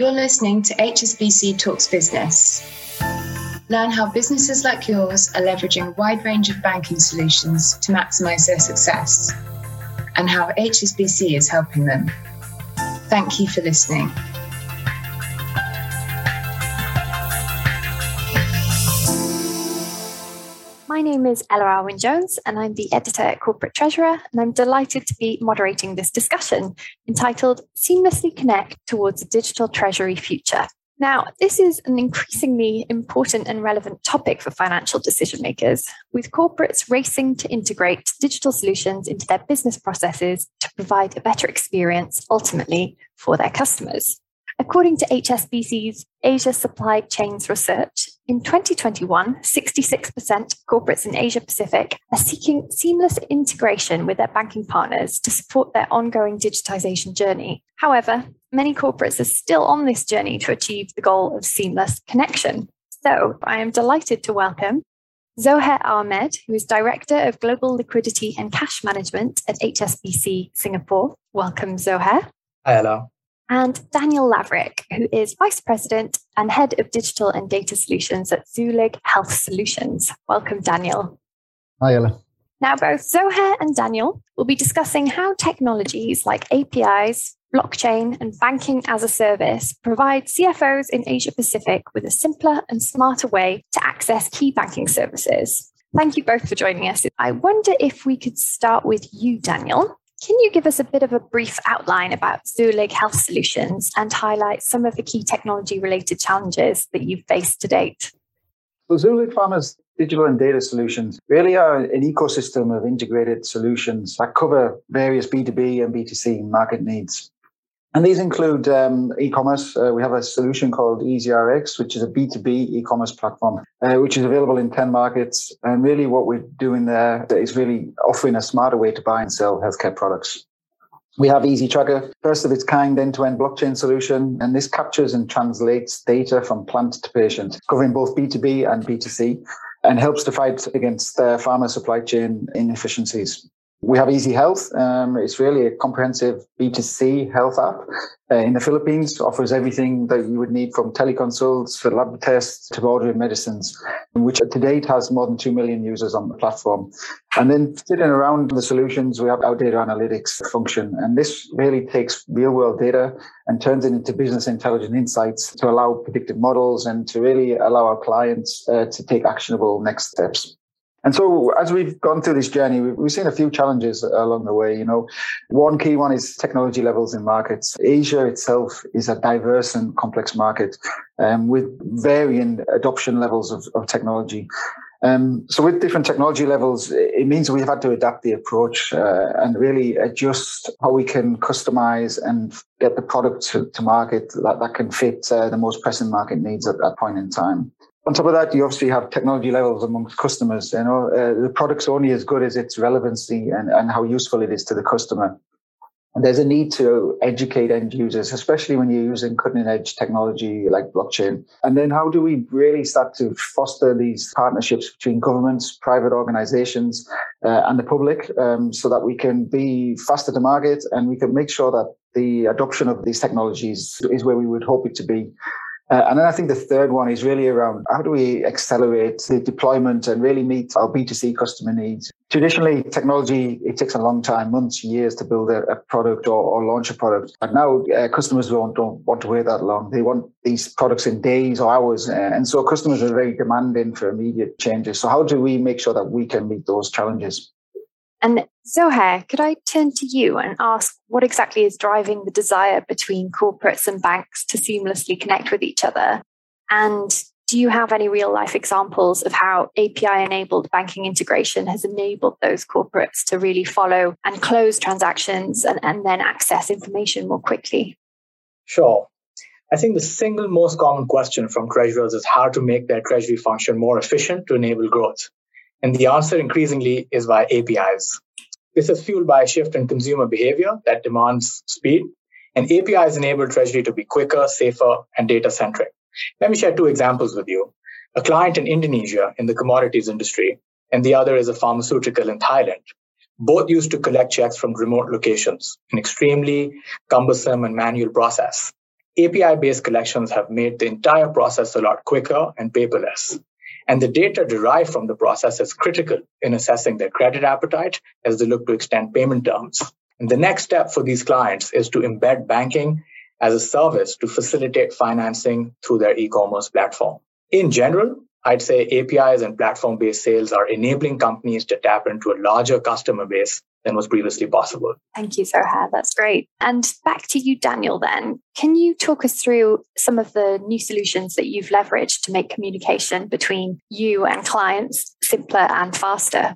You're listening to HSBC Talks Business. Learn how businesses like yours are leveraging a wide range of banking solutions to maximize their success and how HSBC is helping them. Thank you for listening. Name is Ella Arwin Jones, and I'm the editor at Corporate Treasurer, and I'm delighted to be moderating this discussion entitled Seamlessly Connect Towards a Digital Treasury Future. Now, this is an increasingly important and relevant topic for financial decision makers, with corporates racing to integrate digital solutions into their business processes to provide a better experience ultimately for their customers. According to HSBC's Asia Supply Chains Research, in 2021, 66% of corporates in Asia Pacific are seeking seamless integration with their banking partners to support their ongoing digitization journey. However, many corporates are still on this journey to achieve the goal of seamless connection. So I am delighted to welcome Zohair Ahmed, who is Director of Global Liquidity and Cash Management at HSBC Singapore. Welcome, Zohair. Hi, hello and Daniel Laverick, who is Vice President and Head of Digital and Data Solutions at Zuellig Health Solutions. Welcome, Daniel. Hi, Ella. Now, both Zohair and Daniel will be discussing how technologies like APIs, blockchain, and banking as a service provide CFOs in Asia Pacific with a simpler and smarter way to access key banking services. Thank you both for joining us. I wonder if we could start with you, Daniel. Can you give us a bit of a brief outline about Zuellig Health Solutions and highlight some of the key technology related challenges that you've faced to date? So Zuellig Pharma's digital and data solutions really are an ecosystem of integrated solutions that cover various B2B and B2C market needs. And these include um, e-commerce. Uh, we have a solution called eZRx, which is a B2B e-commerce platform, uh, which is available in 10 markets. And really what we're doing there is really offering a smarter way to buy and sell healthcare products. We have eZTracker, first of its kind end-to-end blockchain solution, and this captures and translates data from plant to patient, covering both B2B and B2C, and helps to fight against uh, pharma supply chain inefficiencies. We have Easy Health. Um, it's really a comprehensive B2C health app uh, in the Philippines. Offers everything that you would need from teleconsults for lab tests to ordering medicines, which to date has more than 2 million users on the platform. And then sitting around the solutions, we have our data analytics function. And this really takes real world data and turns it into business intelligence insights to allow predictive models and to really allow our clients uh, to take actionable next steps. And so, as we've gone through this journey, we've seen a few challenges along the way. You know, one key one is technology levels in markets. Asia itself is a diverse and complex market um, with varying adoption levels of, of technology. Um, so, with different technology levels, it means we've had to adapt the approach uh, and really adjust how we can customize and get the product to, to market that, that can fit uh, the most pressing market needs at that point in time. On top of that, you obviously have technology levels amongst customers. You know, uh, the product's only as good as its relevancy and, and how useful it is to the customer. And there's a need to educate end users, especially when you're using cutting edge technology like blockchain. And then how do we really start to foster these partnerships between governments, private organizations, uh, and the public um, so that we can be faster to market and we can make sure that the adoption of these technologies is where we would hope it to be. Uh, and then I think the third one is really around how do we accelerate the deployment and really meet our B2C customer needs. Traditionally, technology, it takes a long time, months, years to build a, a product or, or, launch a product. But now uh, customers don't, don't want to wait that long. They want these products in days or hours. Uh, and so customers are very demanding for immediate changes. So how do we make sure that we can meet those challenges? And Zohair, could I turn to you and ask what exactly is driving the desire between corporates and banks to seamlessly connect with each other? And do you have any real life examples of how API enabled banking integration has enabled those corporates to really follow and close transactions and, and then access information more quickly? Sure. I think the single most common question from treasurers is how to make their treasury function more efficient to enable growth. And the answer increasingly is via APIs. This is fueled by a shift in consumer behavior that demands speed, and APIs enable Treasury to be quicker, safer, and data centric. Let me share two examples with you. A client in Indonesia in the commodities industry, and the other is a pharmaceutical in Thailand. Both used to collect checks from remote locations, an extremely cumbersome and manual process. API based collections have made the entire process a lot quicker and paperless. And the data derived from the process is critical in assessing their credit appetite as they look to extend payment terms. And the next step for these clients is to embed banking as a service to facilitate financing through their e commerce platform. In general, I'd say APIs and platform based sales are enabling companies to tap into a larger customer base than was previously possible. Thank you, Zohair. That's great. And back to you, Daniel, then. Can you talk us through some of the new solutions that you've leveraged to make communication between you and clients simpler and faster?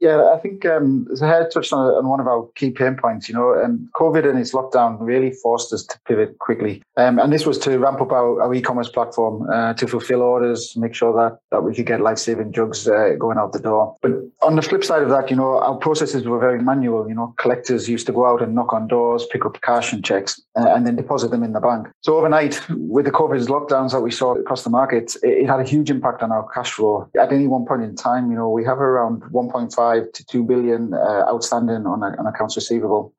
Yeah, I think um, Zohair touched on, on one of our key pain points. You know, and COVID and its lockdown really forced us to pivot quickly, um, and this was to ramp up our, our e-commerce platform uh, to fulfill orders, make sure that that we could get life-saving drugs uh, going out the door. But on the flip side of that, you know, our processes were very manual. You know, collectors used to go out and knock on doors, pick up cash and checks, uh, and then deposit them in the bank. So overnight, with the COVID lockdowns that we saw across the market, it, it had a huge impact on our cash flow. At any one point in time, you know, we have around 1.5 five to two billion uh, outstanding on, on accounts receivable.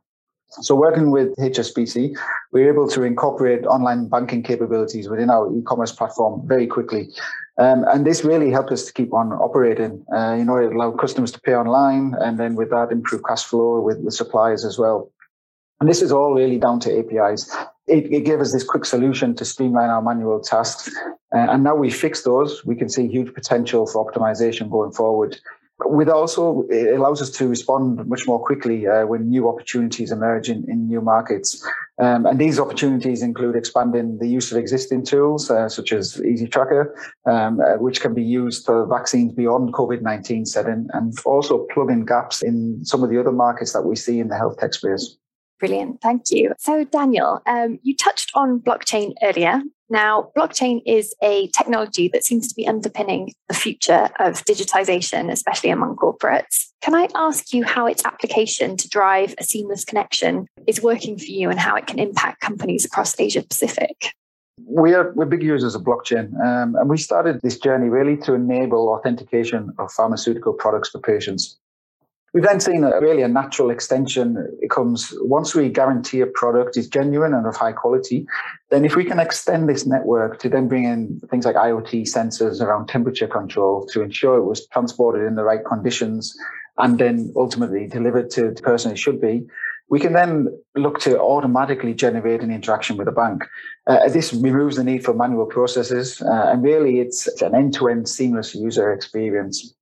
So working with HSBC, we're able to incorporate online banking capabilities within our e-commerce platform very quickly. Um, and this really helped us to keep on operating. Uh, you know, it allowed customers to pay online and then with that improve cash flow with, with suppliers as well. And this is all really down to APIs. It, it gave us this quick solution to streamline our manual tasks. Uh, and now we fixed those, we can see huge potential for optimization going forward. With also, it allows us to respond much more quickly uh, when new opportunities emerge in, in new markets. Um, and these opportunities include expanding the use of existing tools, uh, such as eZTracker, um, uh, which can be used for vaccines beyond COVID-19 setting, and also plugging gaps in some of the other markets that we see in the health tech space. Brilliant. Thank you. So, Daniel, um, you touched on blockchain earlier. Now, blockchain is a technology that seems to be underpinning the future of digitization, especially among corporates. Can I ask you how its application to drive a seamless connection is working for you and how it can impact companies across Asia Pacific? We are we're big users of blockchain, um, and we started this journey really to enable authentication of pharmaceutical products for patients. We've then seen a really a natural extension. It comes once we guarantee a product is genuine and of high quality, then if we can extend this network to then bring in things like IoT sensors around temperature control to ensure it was transported in the right conditions and then ultimately delivered to the person it should be, we can then look to automatically generate an interaction with a bank. Uh, this removes the need for manual processes, uh, and really it's, it's an end-to-end seamless user experience.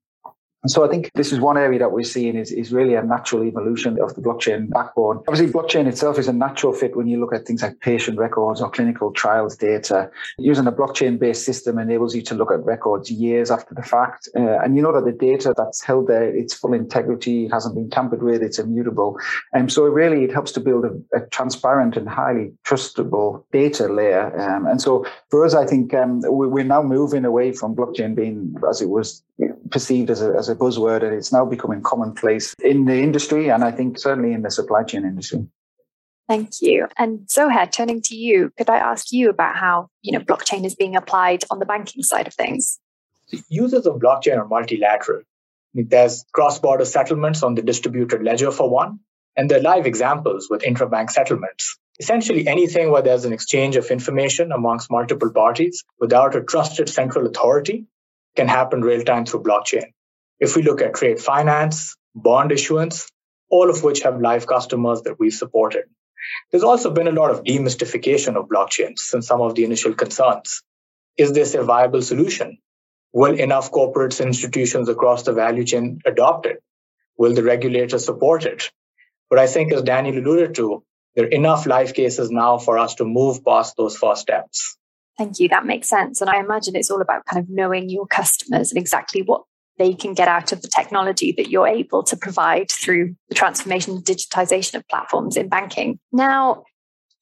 And so I think this is one area that we're seeing is, is really a natural evolution of the blockchain backbone. Obviously, blockchain itself is a natural fit when you look at things like patient records or clinical trials data. Using a blockchain based system enables you to look at records years after the fact. Uh, and you know that the data that's held there, it's full integrity, it hasn't been tampered with, it's immutable. And um, so really it helps to build a, a transparent and highly trustable data layer. Um, and so for us, I think um, we're now moving away from blockchain being as it was perceived as a, as a buzzword and it's now becoming commonplace in the industry and I think certainly in the supply chain industry. Thank you. And Zohair, turning to you, could I ask you about how you know blockchain is being applied on the banking side of things? Users of blockchain are multilateral. There's cross-border settlements on the distributed ledger for one, and there are live examples with intrabank settlements. Essentially anything where there's an exchange of information amongst multiple parties without a trusted central authority can happen real time through blockchain. If we look at trade finance, bond issuance, all of which have live customers that we've supported. There's also been a lot of demystification of blockchain since some of the initial concerns. Is this a viable solution? Will enough corporates and institutions across the value chain adopt it? Will the regulator support it? But I think, as Daniel alluded to, there are enough live cases now for us to move past those first steps. Thank you. That makes sense. And I imagine it's all about kind of knowing your customers and exactly what they can get out of the technology that you're able to provide through the transformation and digitization of platforms in banking. Now,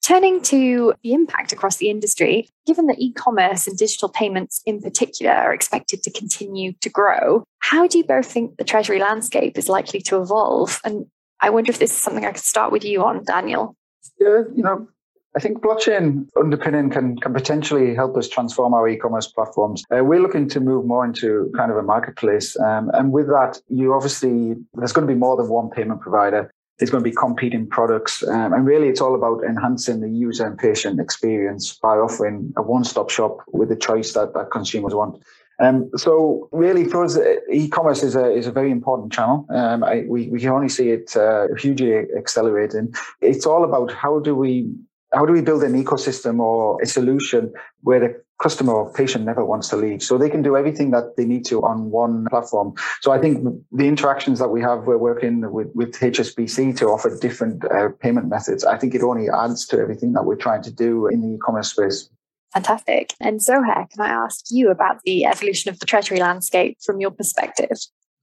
turning to the impact across the industry, given that e commerce and digital payments in particular are expected to continue to grow, how do you both think the Treasury landscape is likely to evolve? And I wonder if this is something I could start with you on, Daniel. Yeah, you know, I think blockchain underpinning can, can potentially help us transform our e-commerce platforms. Uh, we're looking to move more into kind of a marketplace. Um, and with that, you obviously, there's going to be more than one payment provider. there's going to be competing products. Um, and really, it's all about enhancing the user and patient experience by offering a one stop shop with the choice that, that consumers want. Um, so really, for us, e-commerce is a is a very important channel. Um, I, we we can only see it uh, hugely accelerating. It's all about how do we how do we build an ecosystem or a solution where the customer or patient never wants to leave? So they can do everything that they need to on one platform. So i think the interactions that we have we're working with, with hsbc to offer different uh, payment methods. I think it only adds to everything that we're trying to do in the e-commerce space. Fantastic. And Zohair, can I ask you about the evolution of the treasury landscape from your perspective?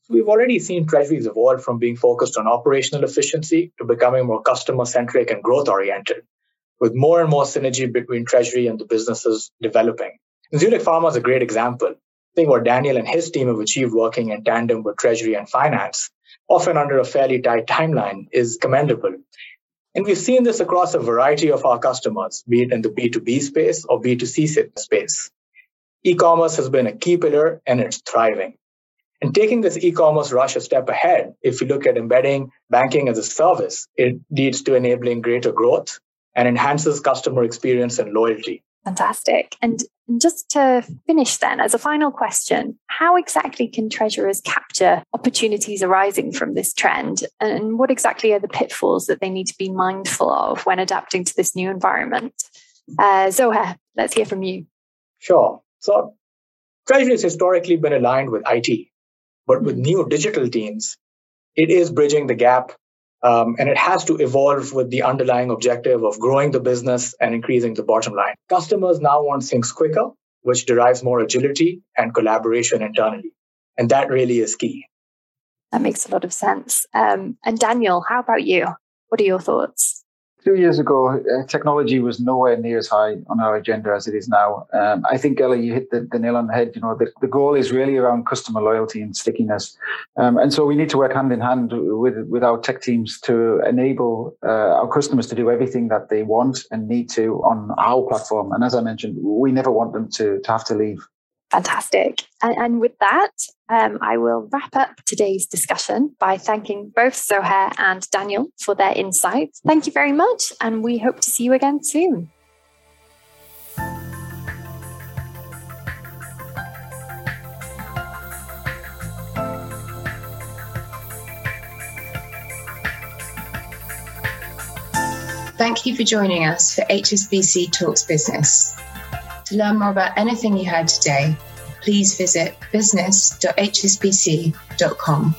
We've already seen treasuries evolve from being focused on operational efficiency to becoming more customer centric and growth oriented, with more and more synergy between treasury and the businesses developing. Zuellig Pharma is a great example. I think what Daniel and his team have achieved working in tandem with treasury and finance, often under a fairly tight timeline, is commendable. And we've seen this across a variety of our customers, be it in the B2B space or B2C space. E-commerce has been a key pillar and it's thriving. And taking this e-commerce rush a step ahead, if you look at embedding banking as a service, it leads to enabling greater growth and enhances customer experience and loyalty. Fantastic. And just to finish then, as a final question, how exactly can treasurers capture opportunities arising from this trend? And what exactly are the pitfalls that they need to be mindful of when adapting to this new environment? Uh, Zohair, let's hear from you. Sure. So, Treasury has historically been aligned with IT, but with new digital teams, it is bridging the gap um, and it has to evolve with the underlying objective of growing the business and increasing the bottom line. Customers now want things quicker, which derives more agility and collaboration internally. And that really is key. That makes a lot of sense. Um, and Daniel, how about you? What are your thoughts? Two years ago, uh, technology was nowhere near as high on our agenda as it is now. Um, I think, Ella, you hit the, the, nail on the head. You know, the, the goal is really around customer loyalty and stickiness. Um, and so we need to work hand in hand with, with our tech teams to enable uh, our customers to do everything that they want and need to on our platform. And as I mentioned, we never want them to, to have to leave. Fantastic. And, and with that, um, I will wrap up today's discussion by thanking both Zohair and Daniel for their insights. Thank you very much, and we hope to see you again soon. Thank you for joining us for HSBC Talks Business. To learn more about anything you heard today, please visit business.hsbc.com.